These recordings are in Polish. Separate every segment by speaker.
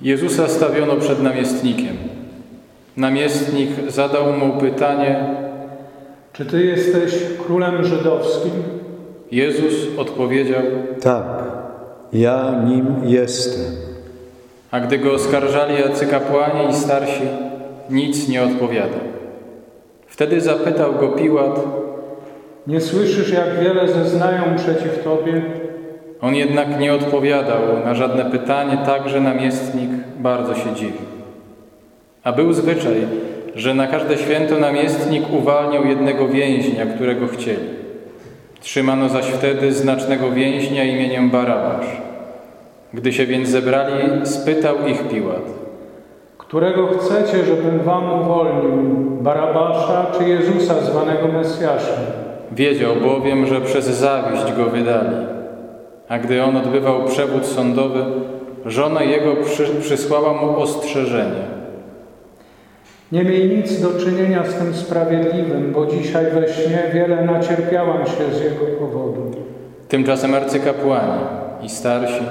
Speaker 1: Jezusa stawiono przed namiestnikiem. Namiestnik zadał mu pytanie.
Speaker 2: Czy ty jesteś królem żydowskim?
Speaker 1: Jezus odpowiedział.
Speaker 3: Tak, ja nim jestem.
Speaker 1: A gdy go oskarżali jacy kapłani i starsi, nic nie odpowiadał. Wtedy zapytał go Piłat.
Speaker 2: Nie słyszysz, jak wiele zeznają przeciw tobie?
Speaker 1: On jednak nie odpowiadał na żadne pytanie, tak że namiestnik bardzo się dziwił. A był zwyczaj, że na każde święto namiestnik uwalniał jednego więźnia, którego chcieli. Trzymano zaś wtedy znacznego więźnia imieniem Barabasz. Gdy się więc zebrali, spytał ich Piłat.
Speaker 2: Którego chcecie, żebym wam uwolnił? Barabasza czy Jezusa zwanego Mesjaszem?
Speaker 1: Wiedział bowiem, że przez zawiść go wydali. A gdy on odbywał przewód sądowy, żona jego przy, przysłała mu ostrzeżenie.
Speaker 2: Nie miej nic do czynienia z tym sprawiedliwym, bo dzisiaj we śnie wiele nacierpiałam się z jego powodu.
Speaker 1: Tymczasem arcykapłani i starsi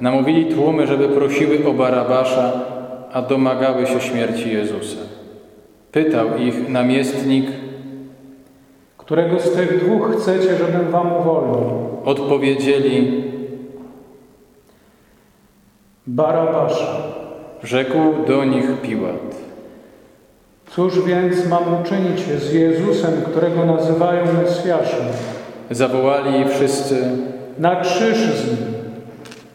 Speaker 1: namówili tłumy, żeby prosiły o Barabasza, a domagały się śmierci Jezusa. Pytał ich namiestnik,
Speaker 2: Którego z tych dwóch chcecie, żebym wam uwolnił?
Speaker 1: odpowiedzieli,
Speaker 2: Barabasza.
Speaker 1: rzekł do nich Piłat.
Speaker 2: Cóż więc mam uczynić z Jezusem, którego nazywają Mesjaszem?
Speaker 1: Zawołali wszyscy.
Speaker 2: Na krzyż z nim.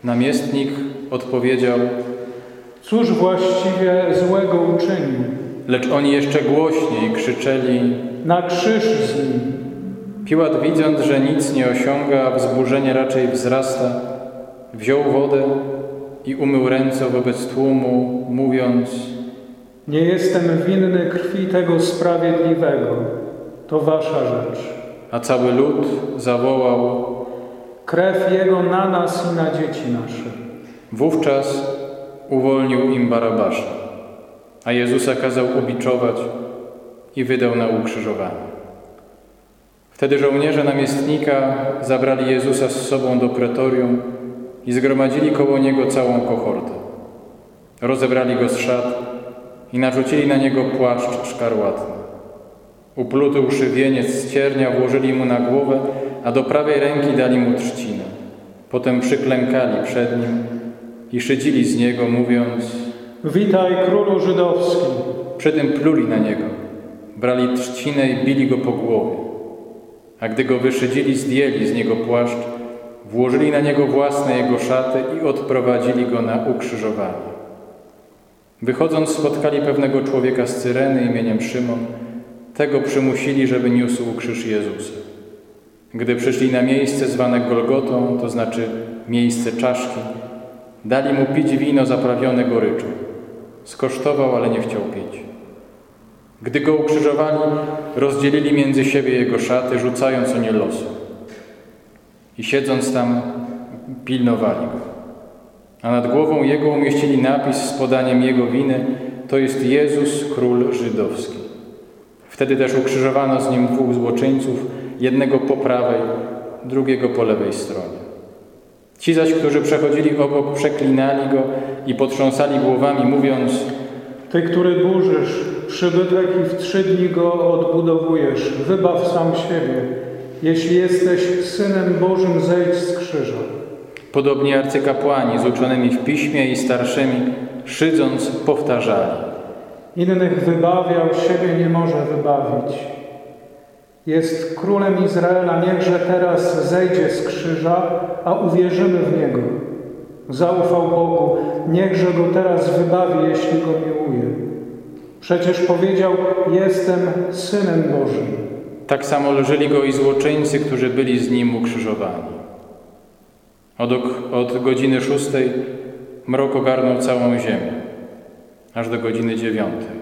Speaker 1: Namiestnik odpowiedział,
Speaker 2: Cóż właściwie złego uczynił?
Speaker 1: Lecz oni jeszcze głośniej krzyczeli.
Speaker 2: Na krzyż z nim.
Speaker 1: Piłat widząc, że nic nie osiąga, a wzburzenie raczej wzrasta, wziął wodę i umył ręce wobec tłumu, mówiąc
Speaker 2: Nie jestem winny krwi tego sprawiedliwego. To wasza rzecz.
Speaker 1: a cały lud zawołał.
Speaker 2: Krew Jego na nas i na dzieci nasze.
Speaker 1: Wówczas uwolnił im Barabasza, a Jezusa kazał ubiczować i wydał na ukrzyżowanie. Wtedy żołnierze namiestnika zabrali Jezusa z sobą do pretorium i zgromadzili koło niego całą kohortę. Rozebrali go z szat i narzucili na niego płaszcz szkarłatny. Upluty uszywieniec z ciernia włożyli mu na głowę, a do prawej ręki dali mu trzcinę. Potem przyklękali przed nim i szydzili z niego, mówiąc,
Speaker 2: Witaj królu żydowski.
Speaker 1: przy tym pluli na niego. Brali trzcinę i bili go po głowie. A gdy go wyszydzili, zdjęli z niego płaszcz, włożyli na niego własne jego szaty i odprowadzili go na ukrzyżowanie. Wychodząc, spotkali pewnego człowieka z Cyreny imieniem Szymon. Tego przymusili, żeby niósł krzyż Jezusa. Gdy przyszli na miejsce zwane Golgotą, to znaczy miejsce czaszki, dali mu pić wino zaprawione goryczą. Skosztował, ale nie chciał pić. Gdy go ukrzyżowali, rozdzielili między siebie jego szaty, rzucając o nie losy. I siedząc tam, pilnowali go. A nad głową jego umieścili napis z podaniem jego winy, to jest Jezus, król żydowski. Wtedy też ukrzyżowano z nim dwóch złoczyńców, jednego po prawej, drugiego po lewej stronie. Ci zaś, którzy przechodzili obok, przeklinali go i potrząsali głowami, mówiąc:
Speaker 2: Ty, który burzysz przybytek i w trzy dni go odbudowujesz, wybaw sam siebie. Jeśli jesteś Synem Bożym, zejdź z krzyża.
Speaker 1: Podobnie arcykapłani z uczonymi w piśmie i starszymi, szydząc, powtarzali.
Speaker 2: Innych wybawiał, siebie nie może wybawić. Jest królem Izraela, niechże teraz zejdzie z krzyża, a uwierzymy w Niego. Zaufał Bogu, niechże go teraz wybawi, jeśli go miłuje. Przecież powiedział, jestem Synem Bożym.
Speaker 1: Tak samo lżyli go i złoczyńcy, którzy byli z nim ukrzyżowani. Od, od godziny szóstej mrok ogarnął całą ziemię, aż do godziny dziewiątej.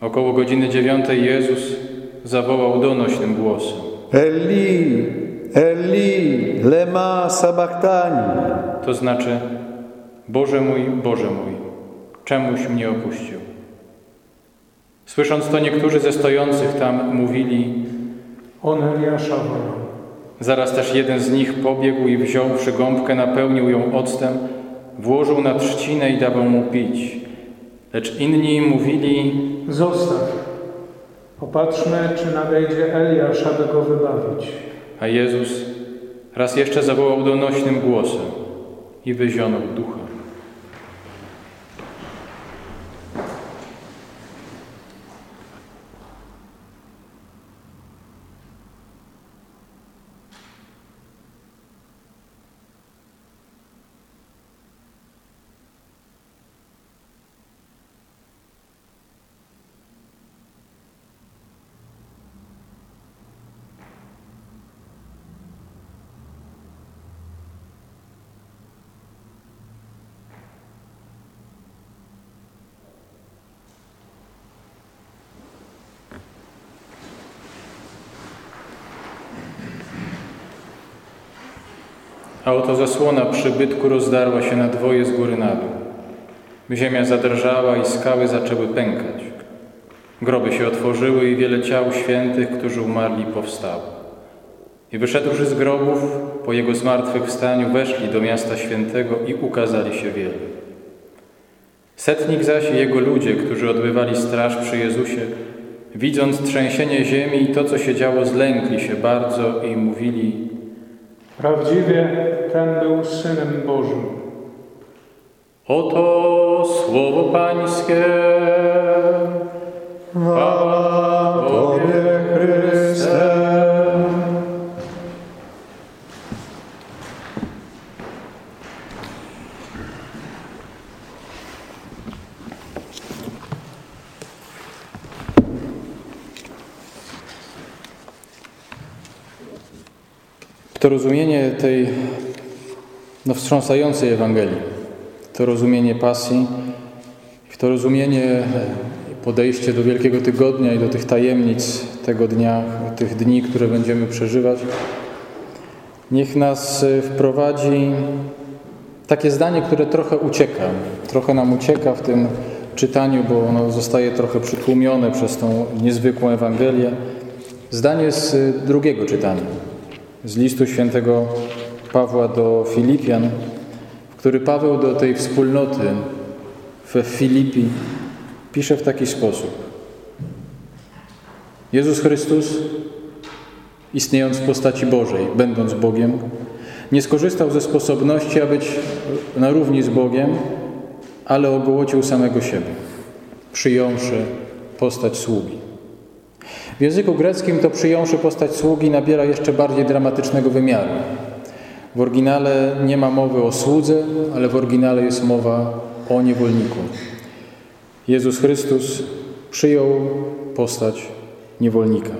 Speaker 1: Około godziny dziewiątej Jezus zawołał donośnym głosem.
Speaker 3: Eli, Eli, lema sabachthani.
Speaker 1: To znaczy, Boże mój, Boże mój, czemuś mnie opuścił? Słysząc to, niektórzy ze stojących tam mówili,
Speaker 2: On Eliasza.
Speaker 1: Zaraz też jeden z nich pobiegł i wziąwszy gąbkę, napełnił ją octem, włożył na trzcinę i dawał mu pić. Lecz inni mówili,
Speaker 2: Zostaw. Popatrzmy, czy nadejdzie Eliasz, aby go wybawić.
Speaker 1: A Jezus raz jeszcze zawołał donośnym głosem i wyzionął ducha. A oto zasłona przybytku rozdarła się na dwoje z góry na dół. Ziemia zadrżała i skały zaczęły pękać. Groby się otworzyły i wiele ciał świętych, którzy umarli, powstało. I wyszedłszy z grobów, po jego zmartwychwstaniu weszli do miasta świętego i ukazali się wielu. Setnik zaś i jego ludzie, którzy odbywali straż przy Jezusie, widząc trzęsienie ziemi i to, co się działo, zlękli się bardzo i mówili,
Speaker 2: Prawdziwie ten był Synem Bożym.
Speaker 1: Oto słowo Pańskie. Chwała Tobie, Chryste. To rozumienie tej no, wstrząsającej Ewangelii, to rozumienie pasji, to rozumienie podejście do Wielkiego Tygodnia i do tych tajemnic tego dnia, tych dni, które będziemy przeżywać, niech nas wprowadzi takie zdanie, które trochę ucieka, trochę nam ucieka w tym czytaniu, bo ono zostaje trochę przytłumione przez tą niezwykłą Ewangelię. Zdanie z drugiego czytania z listu świętego Pawła do Filipian, w który Paweł do tej wspólnoty w Filipi pisze w taki sposób. Jezus Chrystus, istniejąc w postaci Bożej, będąc Bogiem, nie skorzystał ze sposobności, aby być na równi z Bogiem, ale ogołocił samego siebie, przyjąwszy postać sługi. W języku greckim to przyjąwszy postać sługi nabiera jeszcze bardziej dramatycznego wymiaru. W oryginale nie ma mowy o słudze, ale w oryginale jest mowa o niewolniku. Jezus Chrystus przyjął postać niewolnika.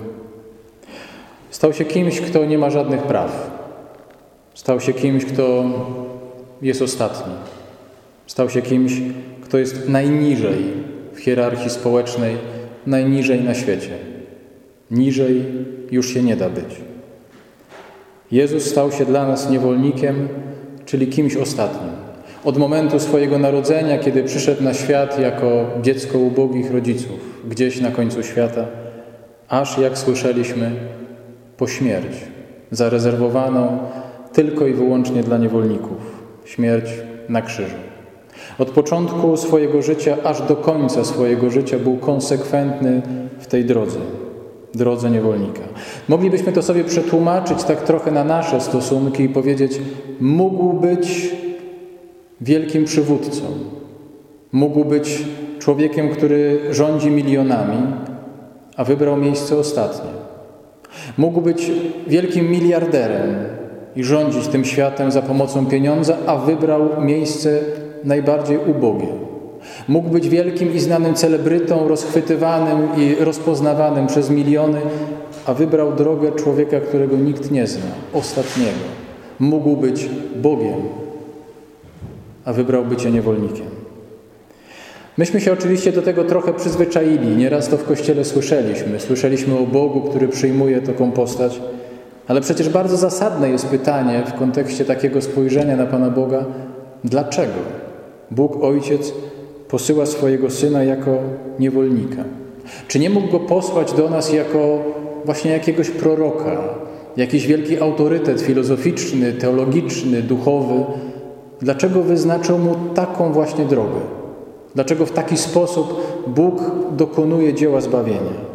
Speaker 1: Stał się kimś, kto nie ma żadnych praw. Stał się kimś, kto jest ostatni. Stał się kimś, kto jest najniżej w hierarchii społecznej, najniżej na świecie. Niżej już się nie da być. Jezus stał się dla nas niewolnikiem, czyli kimś ostatnim. Od momentu swojego narodzenia, kiedy przyszedł na świat jako dziecko ubogich rodziców, gdzieś na końcu świata, aż jak słyszeliśmy, po śmierć, zarezerwowaną tylko i wyłącznie dla niewolników śmierć na krzyżu. Od początku swojego życia aż do końca swojego życia był konsekwentny w tej drodze drodze niewolnika. Moglibyśmy to sobie przetłumaczyć tak trochę na nasze stosunki i powiedzieć: mógł być wielkim przywódcą, mógł być człowiekiem, który rządzi milionami, a wybrał miejsce ostatnie. Mógł być wielkim miliarderem i rządzić tym światem za pomocą pieniądza, a wybrał miejsce najbardziej ubogie. Mógł być wielkim i znanym celebrytą, rozchwytywanym i rozpoznawanym przez miliony, a wybrał drogę człowieka, którego nikt nie zna, ostatniego. Mógł być Bogiem, a wybrał bycie niewolnikiem. Myśmy się oczywiście do tego trochę przyzwyczaili. Nieraz to w Kościele słyszeliśmy. Słyszeliśmy o Bogu, który przyjmuje taką postać. Ale przecież bardzo zasadne jest pytanie w kontekście takiego spojrzenia na Pana Boga, dlaczego Bóg Ojciec posyła swojego Syna jako niewolnika? Czy nie mógł Go posłać do nas jako właśnie jakiegoś proroka, jakiś wielki autorytet filozoficzny, teologiczny, duchowy, Dlaczego wyznaczył mu taką właśnie drogę? Dlaczego w taki sposób Bóg dokonuje dzieła zbawienia?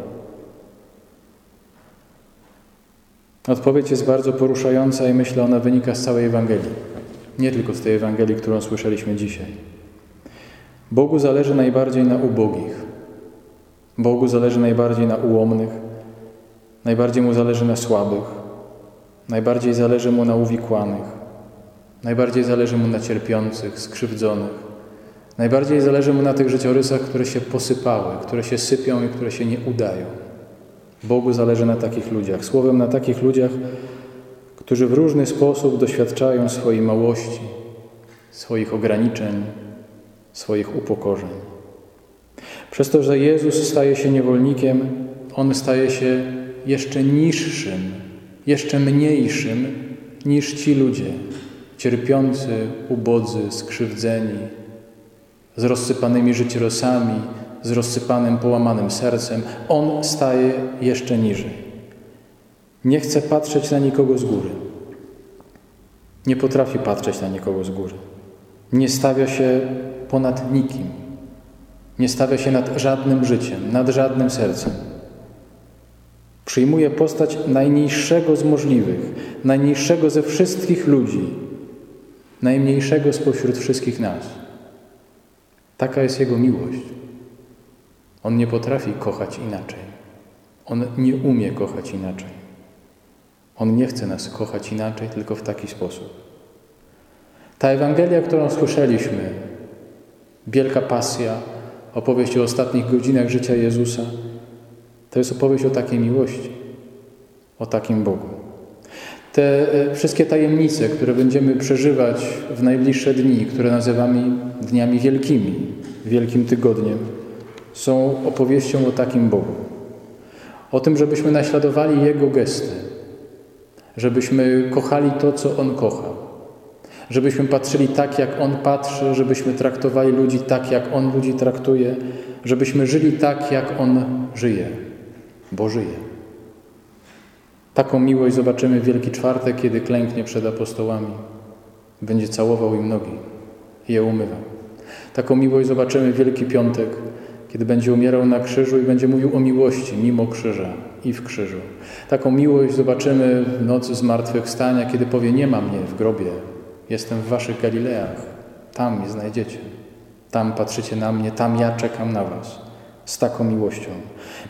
Speaker 1: Odpowiedź jest bardzo poruszająca i myślę, ona wynika z całej Ewangelii. Nie tylko z tej Ewangelii, którą słyszeliśmy dzisiaj. Bogu zależy najbardziej na ubogich. Bogu zależy najbardziej na ułomnych. Najbardziej Mu zależy na słabych. Najbardziej zależy Mu na uwikłanych. Najbardziej zależy Mu na cierpiących, skrzywdzonych. Najbardziej zależy Mu na tych życiorysach, które się posypały, które się sypią i które się nie udają. Bogu zależy na takich ludziach. Słowem na takich ludziach, którzy w różny sposób doświadczają swojej małości, swoich ograniczeń, swoich upokorzeń. Przez to, że Jezus staje się niewolnikiem, On staje się jeszcze niższym, jeszcze mniejszym niż ci ludzie, cierpiący, ubodzy, skrzywdzeni, z rozsypanymi życiorosami, z rozsypanym, połamanym sercem. On staje jeszcze niżej. Nie chce patrzeć na nikogo z góry. Nie potrafi patrzeć na nikogo z góry. Nie stawia się ponad nikim. Nie stawia się nad żadnym życiem, nad żadnym sercem. Przyjmuje postać najniższego z możliwych, najniższego ze wszystkich ludzi, najmniejszego spośród wszystkich nas. Taka jest Jego miłość. On nie potrafi kochać inaczej. On nie umie kochać inaczej. On nie chce nas kochać inaczej, tylko w taki sposób. Ta Ewangelia, którą słyszeliśmy, wielka pasja, opowieść o ostatnich godzinach życia Jezusa, to jest opowieść o takiej miłości, o takim Bogu. Te e, wszystkie tajemnice, które będziemy przeżywać w najbliższe dni, które nazywamy dniami wielkimi, wielkim tygodniem, są opowieścią o takim Bogu. O tym, żebyśmy naśladowali Jego gesty, żebyśmy kochali to, co On kochał, żebyśmy patrzyli tak, jak On patrzy, żebyśmy traktowali ludzi tak, jak On ludzi traktuje, żebyśmy żyli tak, jak On żyje, bo żyje. Taką miłość zobaczymy w Wielki Czwartek, kiedy klęknie przed apostołami. Będzie całował im nogi i je umywał. Taką miłość zobaczymy w Wielki Piątek, kiedy będzie umierał na krzyżu i będzie mówił o miłości mimo krzyża i w krzyżu. Taką miłość zobaczymy w nocy zmartwychwstania, kiedy powie: Nie ma mnie w grobie, jestem w waszych Galileach, tam mnie znajdziecie. Tam patrzycie na mnie, tam ja czekam na was. Z taką miłością.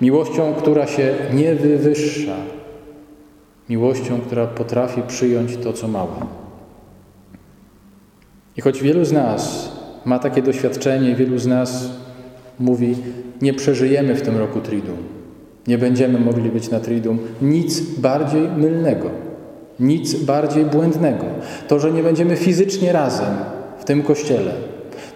Speaker 1: Miłością, która się nie wywyższa. Miłością, która potrafi przyjąć to, co małe. I choć wielu z nas ma takie doświadczenie wielu z nas mówi, nie przeżyjemy w tym roku Triduum. Nie będziemy mogli być na Triduum. Nic bardziej mylnego, nic bardziej błędnego. To, że nie będziemy fizycznie razem w tym kościele,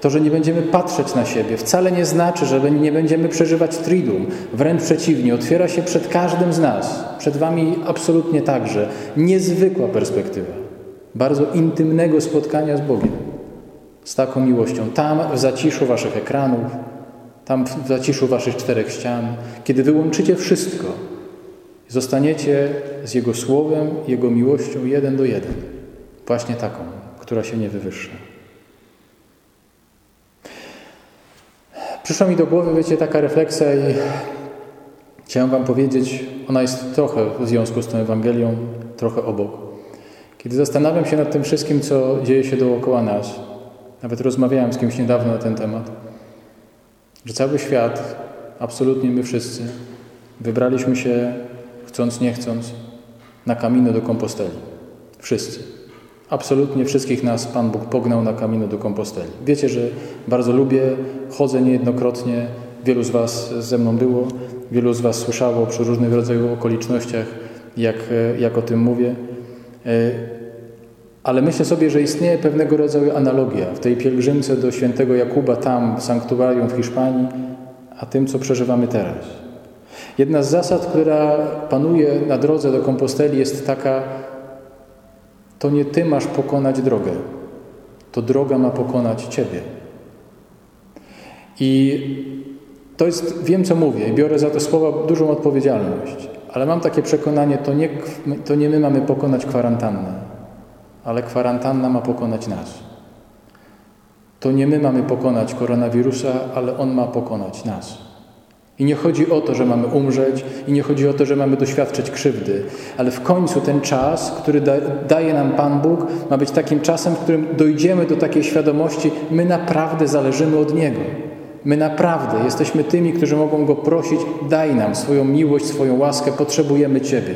Speaker 1: to, że nie będziemy patrzeć na siebie, wcale nie znaczy, że nie będziemy przeżywać Triduum. Wręcz przeciwnie, otwiera się przed każdym z nas, przed Wami absolutnie także, niezwykła perspektywa bardzo intymnego spotkania z Bogiem, z taką miłością. Tam, w zaciszu Waszych ekranów, tam w zaciszu waszych czterech ścian, kiedy wyłączycie wszystko, zostaniecie z Jego Słowem, Jego miłością jeden do jeden. Właśnie taką, która się nie wywyższa. Przyszła mi do głowy, wiecie, taka refleksja i chciałem wam powiedzieć, ona jest trochę w związku z tą Ewangelią, trochę obok. Kiedy zastanawiam się nad tym wszystkim, co dzieje się dookoła nas, nawet rozmawiałem z kimś niedawno na ten temat, że cały świat, absolutnie my wszyscy, wybraliśmy się, chcąc, nie chcąc, na kamino do Komposteli. Wszyscy. Absolutnie wszystkich nas Pan Bóg pognał na kamino do Komposteli. Wiecie, że bardzo lubię, chodzę niejednokrotnie, wielu z Was ze mną było, wielu z Was słyszało przy różnych rodzajach okolicznościach, jak, jak o tym mówię. E, ale myślę sobie, że istnieje pewnego rodzaju analogia w tej pielgrzymce do świętego Jakuba tam, w sanktuarium w Hiszpanii, a tym, co przeżywamy teraz. Jedna z zasad, która panuje na drodze do Komposteli jest taka, to nie Ty masz pokonać drogę, to droga ma pokonać Ciebie. I to jest, wiem co mówię i biorę za te słowa dużą odpowiedzialność, ale mam takie przekonanie, to nie, to nie my mamy pokonać kwarantannę ale kwarantanna ma pokonać nas. To nie my mamy pokonać koronawirusa, ale on ma pokonać nas. I nie chodzi o to, że mamy umrzeć, i nie chodzi o to, że mamy doświadczyć krzywdy, ale w końcu ten czas, który da, daje nam Pan Bóg, ma być takim czasem, w którym dojdziemy do takiej świadomości, my naprawdę zależymy od Niego. My naprawdę jesteśmy tymi, którzy mogą Go prosić, daj nam swoją miłość, swoją łaskę, potrzebujemy Ciebie.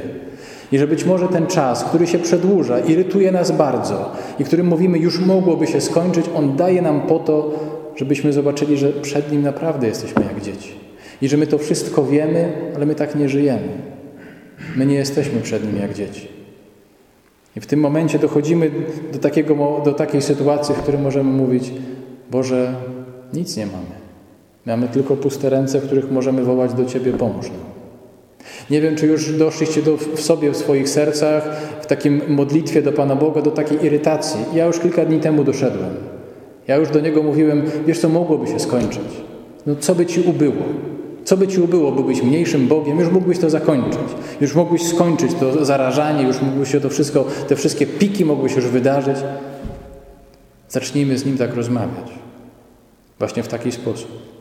Speaker 1: I że być może ten czas, który się przedłuża, irytuje nas bardzo i którym mówimy, już mogłoby się skończyć, on daje nam po to, żebyśmy zobaczyli, że przed nim naprawdę jesteśmy jak dzieci. I że my to wszystko wiemy, ale my tak nie żyjemy. My nie jesteśmy przed nim jak dzieci. I w tym momencie dochodzimy do, takiego, do takiej sytuacji, w której możemy mówić: Boże, nic nie mamy. Mamy tylko puste ręce, w których możemy wołać do Ciebie: pomóż nam. Nie wiem, czy już doszliście do, w sobie, w swoich sercach, w takim modlitwie do Pana Boga, do takiej irytacji. Ja już kilka dni temu doszedłem. Ja już do Niego mówiłem, wiesz co, mogłoby się skończyć. No co by Ci ubyło? Co by Ci ubyło? Byłbyś mniejszym Bogiem, już mógłbyś to zakończyć. Już mógłbyś skończyć to zarażanie, już mógłbyś się to wszystko, te wszystkie piki mogły się już wydarzyć. Zacznijmy z Nim tak rozmawiać. Właśnie w taki sposób.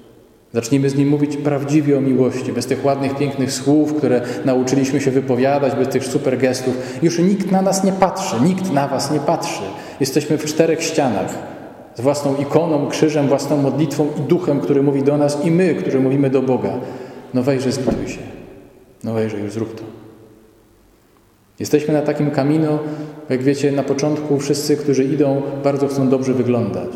Speaker 1: Zacznijmy z nim mówić prawdziwie o miłości, bez tych ładnych, pięknych słów, które nauczyliśmy się wypowiadać, bez tych super gestów. Już nikt na nas nie patrzy, nikt na was nie patrzy. Jesteśmy w czterech ścianach z własną ikoną, krzyżem, własną modlitwą i duchem, który mówi do nas, i my, którzy mówimy do Boga. No wejrze, zlituj się. No wejrze, już zrób to. Jesteśmy na takim kamino, jak wiecie, na początku wszyscy, którzy idą, bardzo chcą dobrze wyglądać.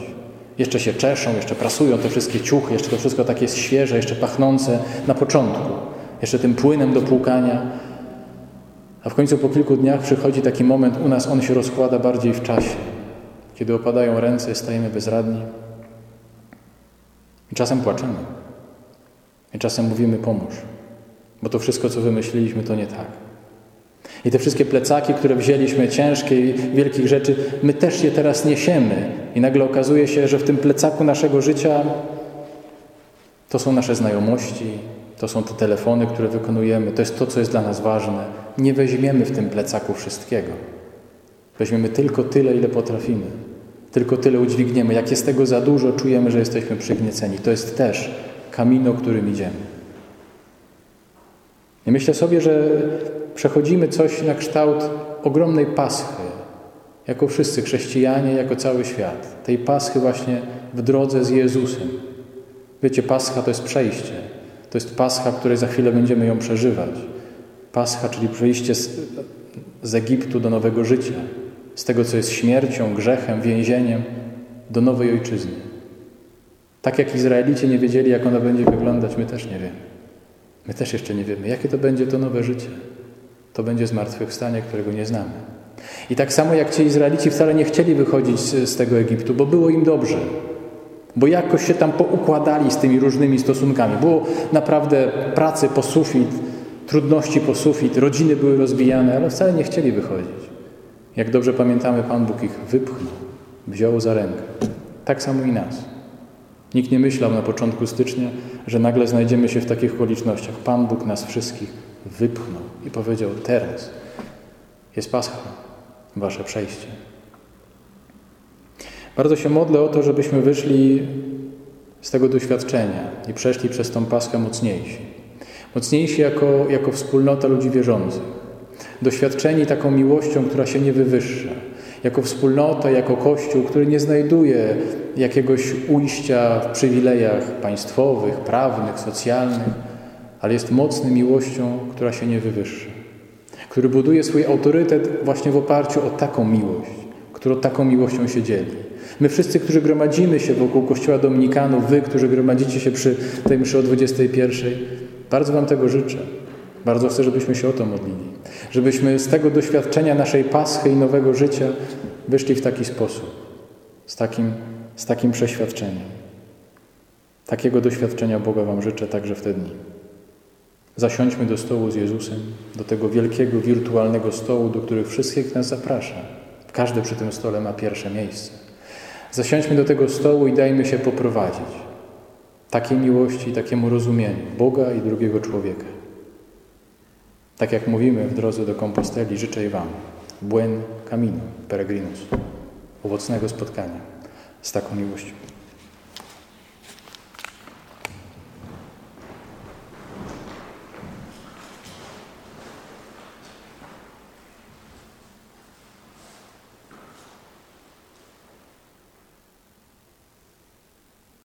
Speaker 1: Jeszcze się czeszą, jeszcze prasują te wszystkie ciuchy, jeszcze to wszystko takie jest świeże, jeszcze pachnące na początku. Jeszcze tym płynem do płukania. A w końcu po kilku dniach przychodzi taki moment, u nas on się rozkłada bardziej w czasie. Kiedy opadają ręce, stajemy bezradni. I czasem płaczemy. I czasem mówimy pomóż. Bo to wszystko, co wymyśliliśmy, to nie tak. I te wszystkie plecaki, które wzięliśmy, ciężkie i wielkich rzeczy, my też je teraz niesiemy. I nagle okazuje się, że w tym plecaku naszego życia to są nasze znajomości, to są te telefony, które wykonujemy, to jest to, co jest dla nas ważne. Nie weźmiemy w tym plecaku wszystkiego. Weźmiemy tylko tyle, ile potrafimy. Tylko tyle udźwigniemy. Jak jest tego za dużo, czujemy, że jesteśmy przygnieceni. To jest też kamino, którym idziemy. I myślę sobie, że przechodzimy coś na kształt ogromnej paschy, jako wszyscy chrześcijanie, jako cały świat. Tej paschy właśnie w drodze z Jezusem. Wiecie, pascha to jest przejście. To jest pascha, której za chwilę będziemy ją przeżywać. Pascha, czyli przejście z, z Egiptu do nowego życia. Z tego, co jest śmiercią, grzechem, więzieniem, do nowej ojczyzny. Tak jak Izraelici nie wiedzieli, jak ona będzie wyglądać, my też nie wiemy. My też jeszcze nie wiemy, jakie to będzie to nowe życie. To będzie zmartwychwstanie, którego nie znamy. I tak samo jak ci Izraelici wcale nie chcieli wychodzić z, z tego Egiptu, bo było im dobrze. Bo jakoś się tam poukładali z tymi różnymi stosunkami. Było naprawdę pracy po sufit, trudności po sufit, rodziny były rozbijane, ale wcale nie chcieli wychodzić. Jak dobrze pamiętamy, Pan Bóg ich wypchnął, wziął za rękę. Tak samo i nas. Nikt nie myślał na początku stycznia, że nagle znajdziemy się w takich okolicznościach. Pan Bóg nas wszystkich wypchnął i powiedział: Teraz jest Pascha, wasze przejście. Bardzo się modlę o to, żebyśmy wyszli z tego doświadczenia i przeszli przez tą Paschę mocniejsi. Mocniejsi jako, jako wspólnota ludzi wierzących. Doświadczeni taką miłością, która się nie wywyższa. Jako wspólnota, jako Kościół, który nie znajduje jakiegoś ujścia w przywilejach państwowych, prawnych, socjalnych, ale jest mocny miłością, która się nie wywyższa. Który buduje swój autorytet właśnie w oparciu o taką miłość, którą taką miłością się dzieli. My wszyscy, którzy gromadzimy się wokół Kościoła Dominikanów, wy, którzy gromadzicie się przy tej mszy o 21, bardzo Wam tego życzę. Bardzo chcę, żebyśmy się o to modlili. Żebyśmy z tego doświadczenia naszej paschy i nowego życia wyszli w taki sposób, z takim, z takim przeświadczeniem. Takiego doświadczenia Boga Wam życzę także w te dni. Zasiądźmy do stołu z Jezusem, do tego wielkiego, wirtualnego stołu, do których wszystkich nas zaprasza. Każdy przy tym stole ma pierwsze miejsce. Zasiądźmy do tego stołu i dajmy się poprowadzić takiej miłości, takiemu rozumieniu Boga i drugiego człowieka. Tak jak mówimy w drodze do Komposteli, życzę Wam buen camino, peregrinus, owocnego spotkania z taką miłością.